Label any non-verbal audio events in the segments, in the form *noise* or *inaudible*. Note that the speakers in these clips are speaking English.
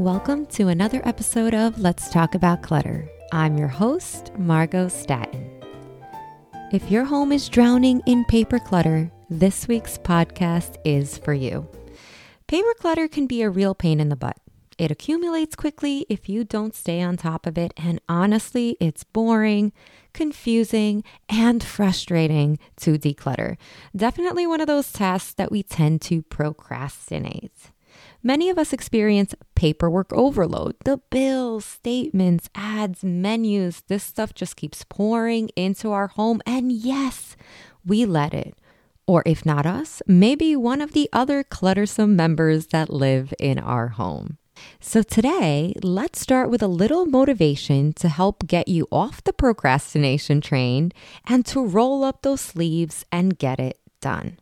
Welcome to another episode of Let's Talk About Clutter. I'm your host, Margo Staten. If your home is drowning in paper clutter, this week's podcast is for you. Paper clutter can be a real pain in the butt. It accumulates quickly if you don't stay on top of it, and honestly, it's boring, confusing, and frustrating to declutter. Definitely one of those tasks that we tend to procrastinate. Many of us experience paperwork overload. The bills, statements, ads, menus, this stuff just keeps pouring into our home. And yes, we let it. Or if not us, maybe one of the other cluttersome members that live in our home. So, today, let's start with a little motivation to help get you off the procrastination train and to roll up those sleeves and get it done.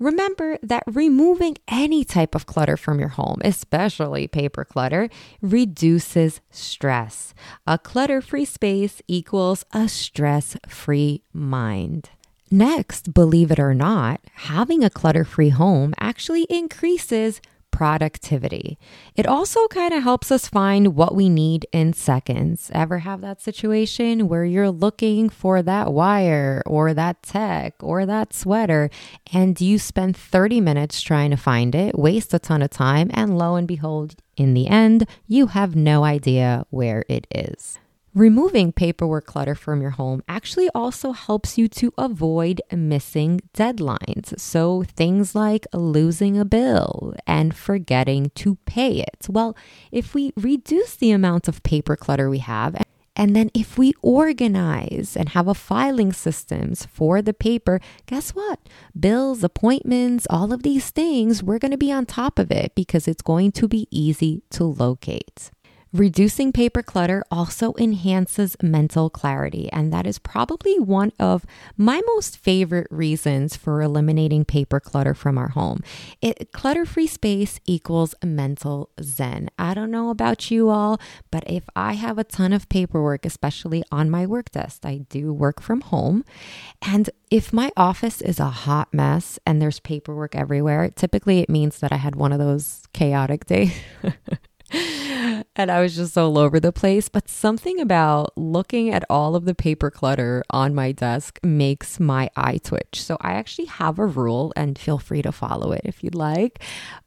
Remember that removing any type of clutter from your home, especially paper clutter, reduces stress. A clutter free space equals a stress free mind. Next, believe it or not, having a clutter free home actually increases productivity. It also kind of helps us find what we need in seconds. Ever have that situation where you're looking for that wire or that tech or that sweater and you spend 30 minutes trying to find it, waste a ton of time, and lo and behold, in the end, you have no idea where it is. Removing paperwork clutter from your home actually also helps you to avoid missing deadlines. So, things like losing a bill and forgetting to pay it. Well, if we reduce the amount of paper clutter we have, and then if we organize and have a filing systems for the paper, guess what? Bills, appointments, all of these things, we're going to be on top of it because it's going to be easy to locate. Reducing paper clutter also enhances mental clarity, and that is probably one of my most favorite reasons for eliminating paper clutter from our home. It clutter-free space equals mental zen. I don't know about you all, but if I have a ton of paperwork, especially on my work desk, I do work from home, and if my office is a hot mess and there's paperwork everywhere, typically it means that I had one of those chaotic *laughs* days. And I was just all over the place. But something about looking at all of the paper clutter on my desk makes my eye twitch. So I actually have a rule, and feel free to follow it if you'd like.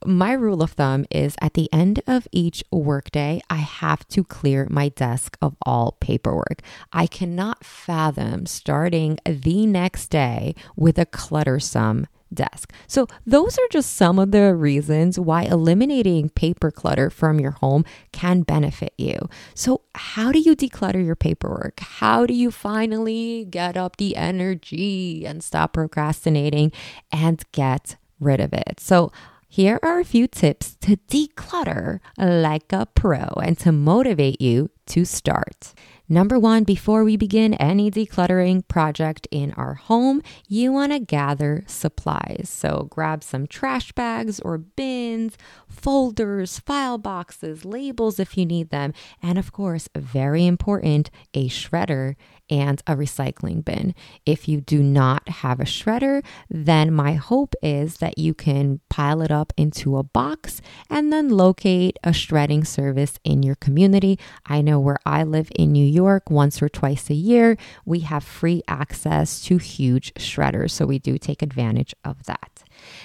My rule of thumb is at the end of each workday, I have to clear my desk of all paperwork. I cannot fathom starting the next day with a cluttersome desk. So, those are just some of the reasons why eliminating paper clutter from your home can benefit you. So, how do you declutter your paperwork? How do you finally get up the energy and stop procrastinating and get rid of it? So, here are a few tips to declutter like a pro and to motivate you to start. Number one, before we begin any decluttering project in our home, you want to gather supplies. So grab some trash bags or bins, folders, file boxes, labels if you need them, and of course, very important, a shredder and a recycling bin. If you do not have a shredder, then my hope is that you can pile it up into a box and then locate a shredding service in your community. I know where I live in New York, once or twice a year, we have free access to huge shredders. So we do take advantage of that.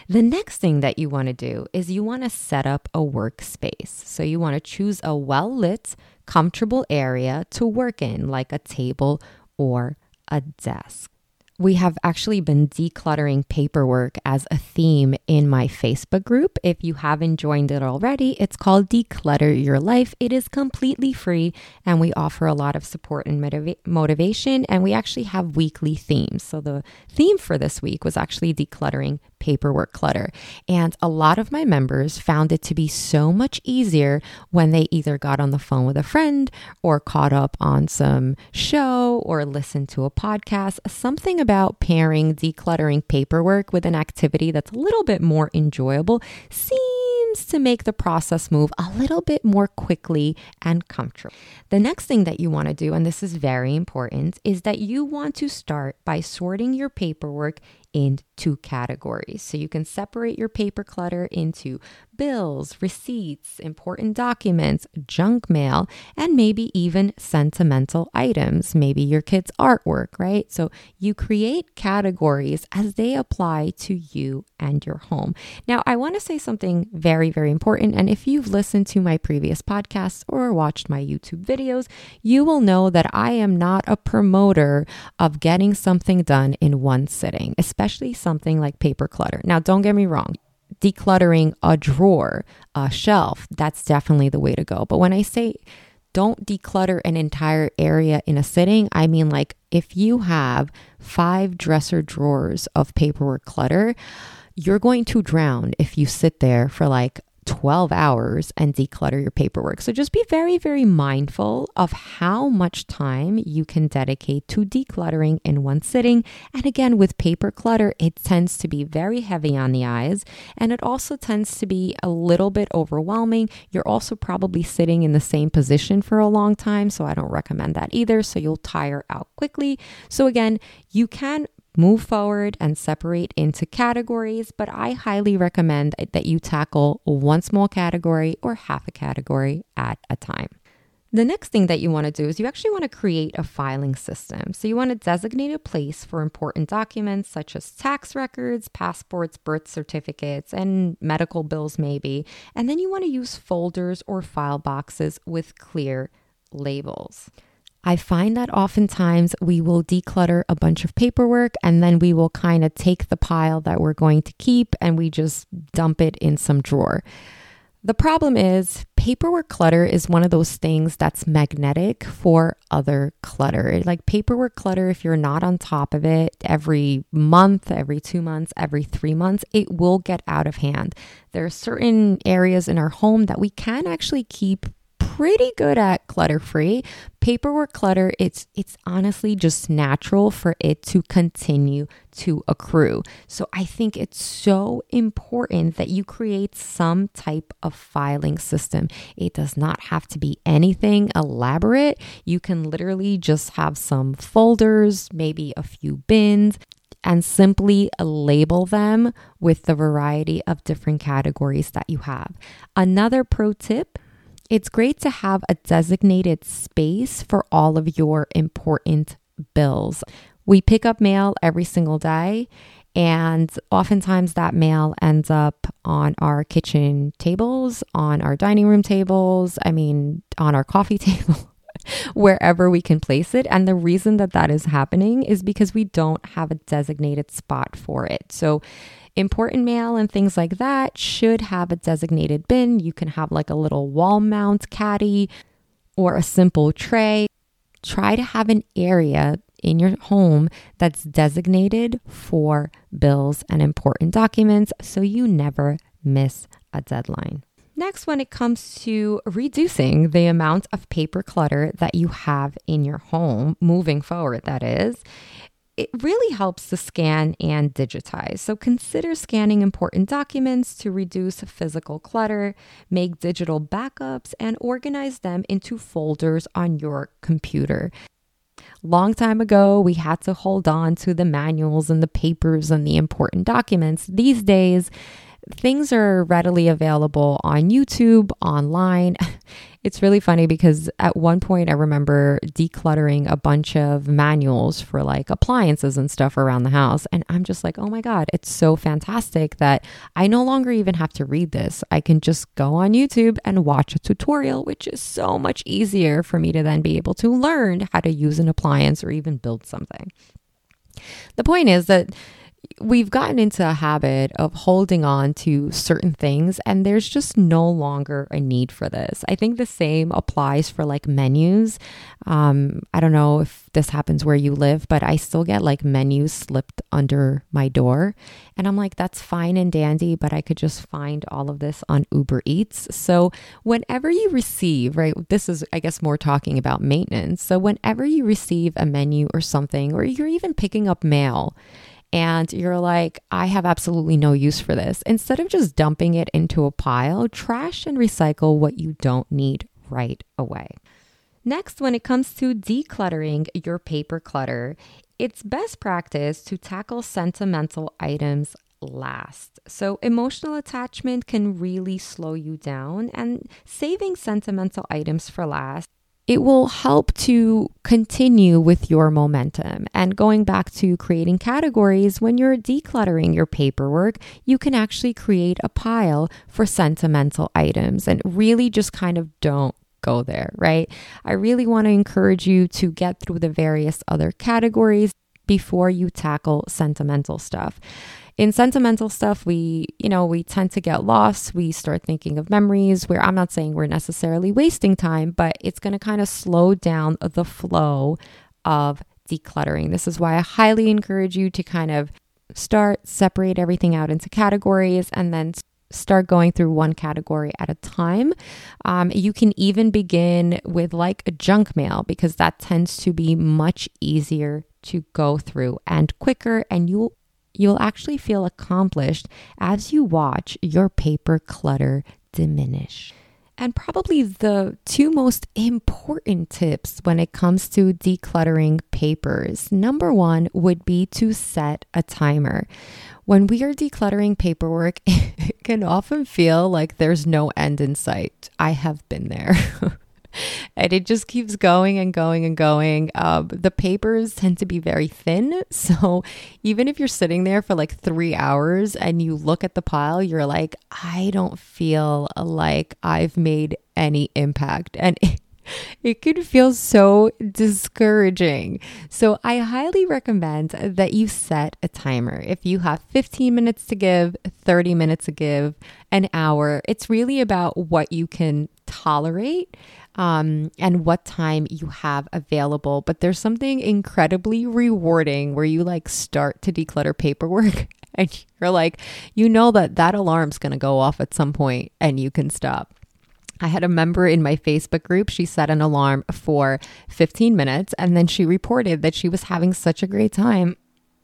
The next thing that you want to do is you want to set up a workspace. So you want to choose a well lit, comfortable area to work in, like a table or a desk we have actually been decluttering paperwork as a theme in my Facebook group. If you haven't joined it already, it's called Declutter Your Life. It is completely free and we offer a lot of support and motiva- motivation. And we actually have weekly themes. So the theme for this week was actually decluttering paperwork clutter. And a lot of my members found it to be so much easier when they either got on the phone with a friend or caught up on some show or listened to a podcast. Something about pairing decluttering paperwork with an activity that's a little bit more enjoyable seems to make the process move a little bit more quickly and comfortable. The next thing that you want to do, and this is very important, is that you want to start by sorting your paperwork into two categories. So you can separate your paper clutter into bills, receipts, important documents, junk mail, and maybe even sentimental items, maybe your kid's artwork, right? So you create categories as they apply to you and your home. Now, I want to say something very, very important. And if you've listened to my previous podcasts or watched my YouTube videos, you will know that I am not a promoter of getting something done in one sitting, especially something like paper clutter. Now, don't get me wrong decluttering a drawer, a shelf, that's definitely the way to go. But when I say don't declutter an entire area in a sitting, I mean like if you have five dresser drawers of paperwork clutter, you're going to drown if you sit there for like 12 hours and declutter your paperwork. So just be very, very mindful of how much time you can dedicate to decluttering in one sitting. And again, with paper clutter, it tends to be very heavy on the eyes and it also tends to be a little bit overwhelming. You're also probably sitting in the same position for a long time. So I don't recommend that either. So you'll tire out quickly. So again, you can move forward and separate into categories, but I highly recommend that you tackle one small category or half a category at a time. The next thing that you want to do is you actually want to create a filing system. So you want to designate a place for important documents such as tax records, passports, birth certificates, and medical bills, maybe. And then you want to use folders or file boxes with clear labels. I find that oftentimes we will declutter a bunch of paperwork and then we will kind of take the pile that we're going to keep and we just dump it in some drawer. The problem is, paperwork clutter is one of those things that's magnetic for other clutter. Like paperwork clutter, if you're not on top of it every month, every two months, every three months, it will get out of hand. There are certain areas in our home that we can actually keep pretty good at clutter free. Paperwork clutter, it's it's honestly just natural for it to continue to accrue. So I think it's so important that you create some type of filing system. It does not have to be anything elaborate. You can literally just have some folders, maybe a few bins, and simply label them with the variety of different categories that you have. Another pro tip it's great to have a designated space for all of your important bills. We pick up mail every single day, and oftentimes that mail ends up on our kitchen tables, on our dining room tables, I mean, on our coffee *laughs* table. wherever we can place it. And the reason that that is happening is because we don't have a designated spot for it. So Important mail and things like that should have a designated bin. You can have like a little wall mount caddy or a simple tray. Try to have an area in your home that's designated for bills and important documents so you never miss a deadline. Next, when it comes to reducing the amount of paper clutter that you have in your home, moving forward, that is, it really helps to scan and digitize. So consider scanning important documents to reduce physical clutter, make digital backups, and organize them into folders on your computer. Long time ago, we had to hold on to the manuals and the papers and the important documents. These days, things are readily available on YouTube, online. *laughs* It's really funny because at one point I remember decluttering a bunch of manuals for like appliances and stuff around the house. And I'm just like, oh my God, it's so fantastic that I no longer even have to read this. I can just go on YouTube and watch a tutorial, which is so much easier for me to then be able to learn how to use an appliance or even build something. The point is that we've gotten into a habit of holding on to certain things and there's just no longer a need for this. I think the same applies for like menus. Um, i don't know if this happens where you live but i still get like menus slipped under my door and i'm like that's fine and dandy but i could just find all of this on uber eats. So whenever you receive right this is i guess more talking about maintenance. So whenever you receive a menu or something or you're even picking up mail and you're like, I have absolutely no use for this. Instead of just dumping it into a pile, trash and recycle what you don't need right away. Next, when it comes to decluttering your paper clutter, it's best practice to tackle sentimental items last. So, emotional attachment can really slow you down, and saving sentimental items for last. It will help to continue with your momentum. And going back to creating categories, when you're decluttering your paperwork, you can actually create a pile for sentimental items and really just kind of don't go there, right? I really want to encourage you to get through the various other categories before you tackle sentimental stuff in sentimental stuff, we, you know, we tend to get lost. We start thinking of memories where I'm not saying we're necessarily wasting time, but it's going to kind of slow down the flow of decluttering. This is why I highly encourage you to kind of start, separate everything out into categories, and then start going through one category at a time. Um, you can even begin with like a junk mail because that tends to be much easier to go through and quicker, and you'll you'll actually feel accomplished as you watch your paper clutter diminish. And probably the two most important tips when it comes to decluttering papers. Number one would be to set a timer. When we are decluttering paperwork, *laughs* it can often feel like there's no end in sight. I have been there. *laughs* *laughs* and it just keeps going and going and going. Um, the papers tend to be very thin. *laughs* So even if you're sitting there for like three hours and you look at the pile, you're like, I don't feel like I've made any impact. And *laughs* it can feel so discouraging. So, I highly recommend that you set a timer. If you have 15 minutes to give, 30 minutes to give, an hour, it's really about what you can tolerate um, and what time you have available. But there's something incredibly rewarding where you like start to declutter paperwork *laughs* and you're like, you know that that alarm's going to go off at some point and you can stop. I had a member in my Facebook group. She set an alarm for 15 minutes and then she reported that she was having such a great time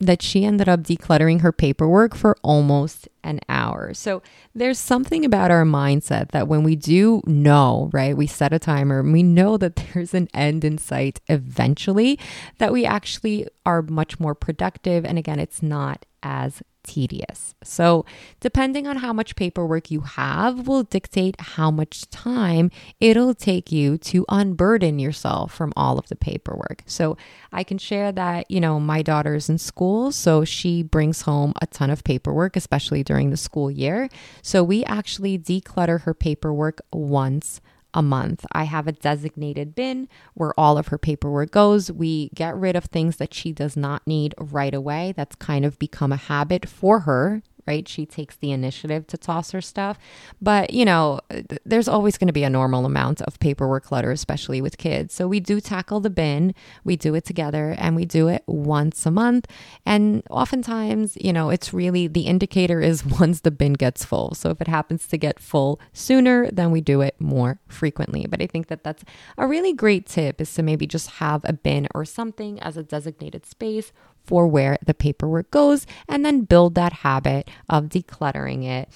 that she ended up decluttering her paperwork for almost an hour. So there's something about our mindset that when we do know, right, we set a timer, we know that *laughs* there's an end in sight eventually, that we actually are much more productive. And again, it's not as tedious. So, depending on how much paperwork you have, will dictate how much time it'll take you to unburden yourself from all of the paperwork. So, I can share that, you know, my daughter's in school, so she brings home a ton of paperwork, especially during the school year. So, we actually declutter her paperwork once a month. I have a designated bin where all of her paperwork goes. We get rid of things that she does not need right away. That's kind of become a habit for her right? She takes the initiative to toss her stuff. But, you know, th- there's always going to be a normal amount of paperwork clutter, especially with kids. So we do tackle the bin, we do it together, and we do it once a month. And oftentimes, you know, it's really the indicator is *laughs* once the bin gets full. So if it happens to get full sooner, then we do it more frequently. But I think that that's a really great tip is to maybe just have a bin or something as a designated space for where the paperwork goes and then build that habit of decluttering it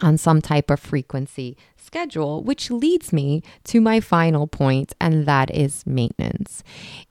on some type of frequency schedule, which leads me to my final point, and that is maintenance.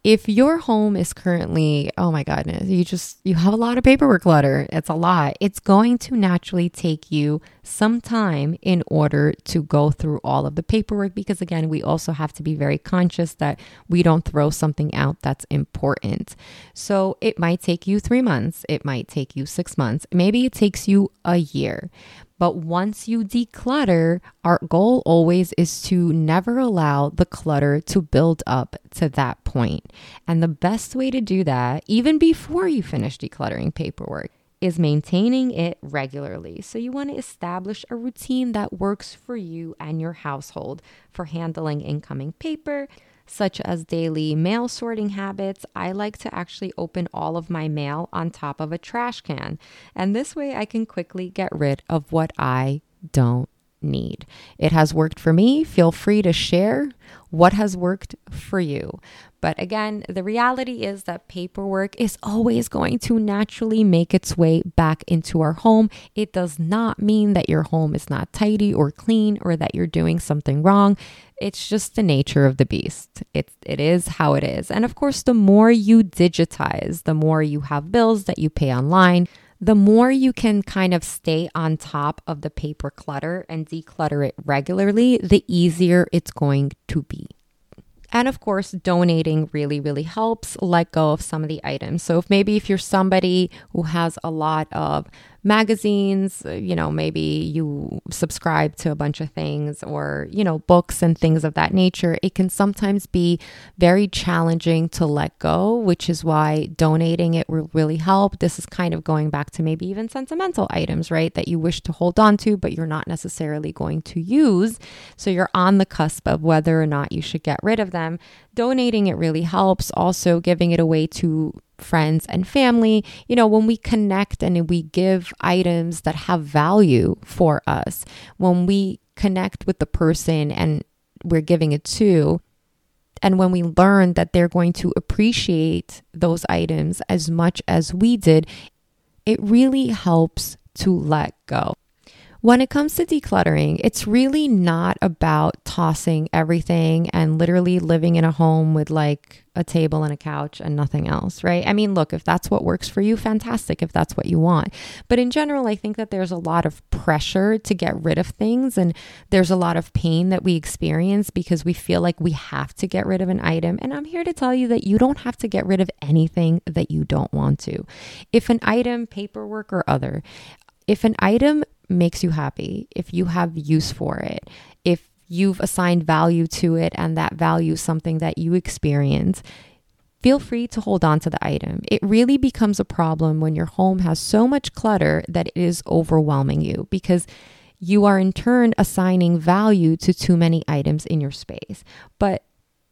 If your home is currently, oh my goodness, you just, you have a lot of paperwork clutter, it's a lot, it's going to naturally take you some time in order to go through all of the paperwork because, again, we also have to be very conscious that we don't throw something out that's important. So it might take you three months, it might take you six months, maybe it takes you a year. But once you declutter, our goal always is to never allow the clutter to build up to that point. And the best way to do that, even before you finish decluttering paperwork, is maintaining it regularly. So, you want to establish a routine that works for you and your household for handling incoming paper, such as daily mail sorting habits, I like to actually open all of my mail on top of a trash can. And this way I can quickly get rid of what I don't need. It has worked for me. Feel free to share what has worked for you. But again, the reality is that paperwork is always going to naturally make its way back into our home. It does not mean that your home is not tidy or clean or that you're doing something wrong. It's just the nature of the beast. It, it is how it is. And of course, the more you digitize, the more you have bills that you pay online, the more you can kind of stay on top of the paper clutter and declutter it regularly, the easier it's going to be. And of course, donating really, really helps let go of some of the items. So if maybe if you're somebody who has a lot of magazines, uh, you know, maybe you subscribe to a bunch of things or, you know, books and things of that nature, it can sometimes be very challenging to let go, which is why donating it will really help. This is kind of going back to maybe even sentimental items, right? That you wish to hold on to, but you're not necessarily going to use. So you're on the cusp of whether or not you should get rid of them. Donating it really helps. Also, giving it away to friends and family, you know, when we connect and we give items that have value for us, when we connect with the person and we're giving it to, and when we learn that they're going to appreciate those items as much as we did, it really helps to let go. When it comes to decluttering, it's really not about tossing everything and literally living in a home with like a table and a couch and nothing else, right? I mean, look, if that's what works for you, fantastic, if that's what you want. But in general, I think that there's a lot of pressure to get rid of things and there's a lot of pain that we experience because we feel like we have to get rid of an item. And I'm here to tell you that you don't have to get rid of anything that you don't want to. If an item, paperwork or other, if an item makes you happy, if you have use for it, if you've assigned value to it and that value is something that you experience, feel free to hold on to the item. It really becomes a problem when your home has so much clutter that it is overwhelming you because you are in turn assigning value to too many items in your space. But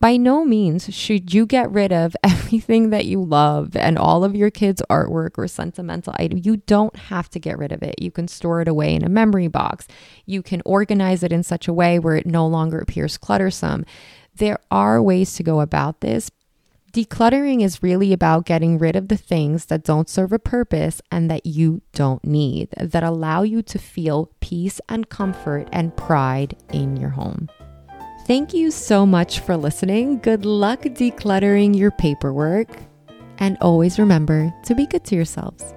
by no means should you get rid of *laughs* everything that you love and all of your kids' artwork or sentimental item. You don't have to get rid of it. You can store it away in a memory box. You can organize it in such a way where it no longer appears cluttersome. There are ways to go about this. Decluttering is really about getting rid of the things that don't serve a purpose and that you don't need, that allow you to feel peace and comfort and pride in your home. Thank you so much for listening. Good luck decluttering your paperwork. And always remember to be good to yourselves.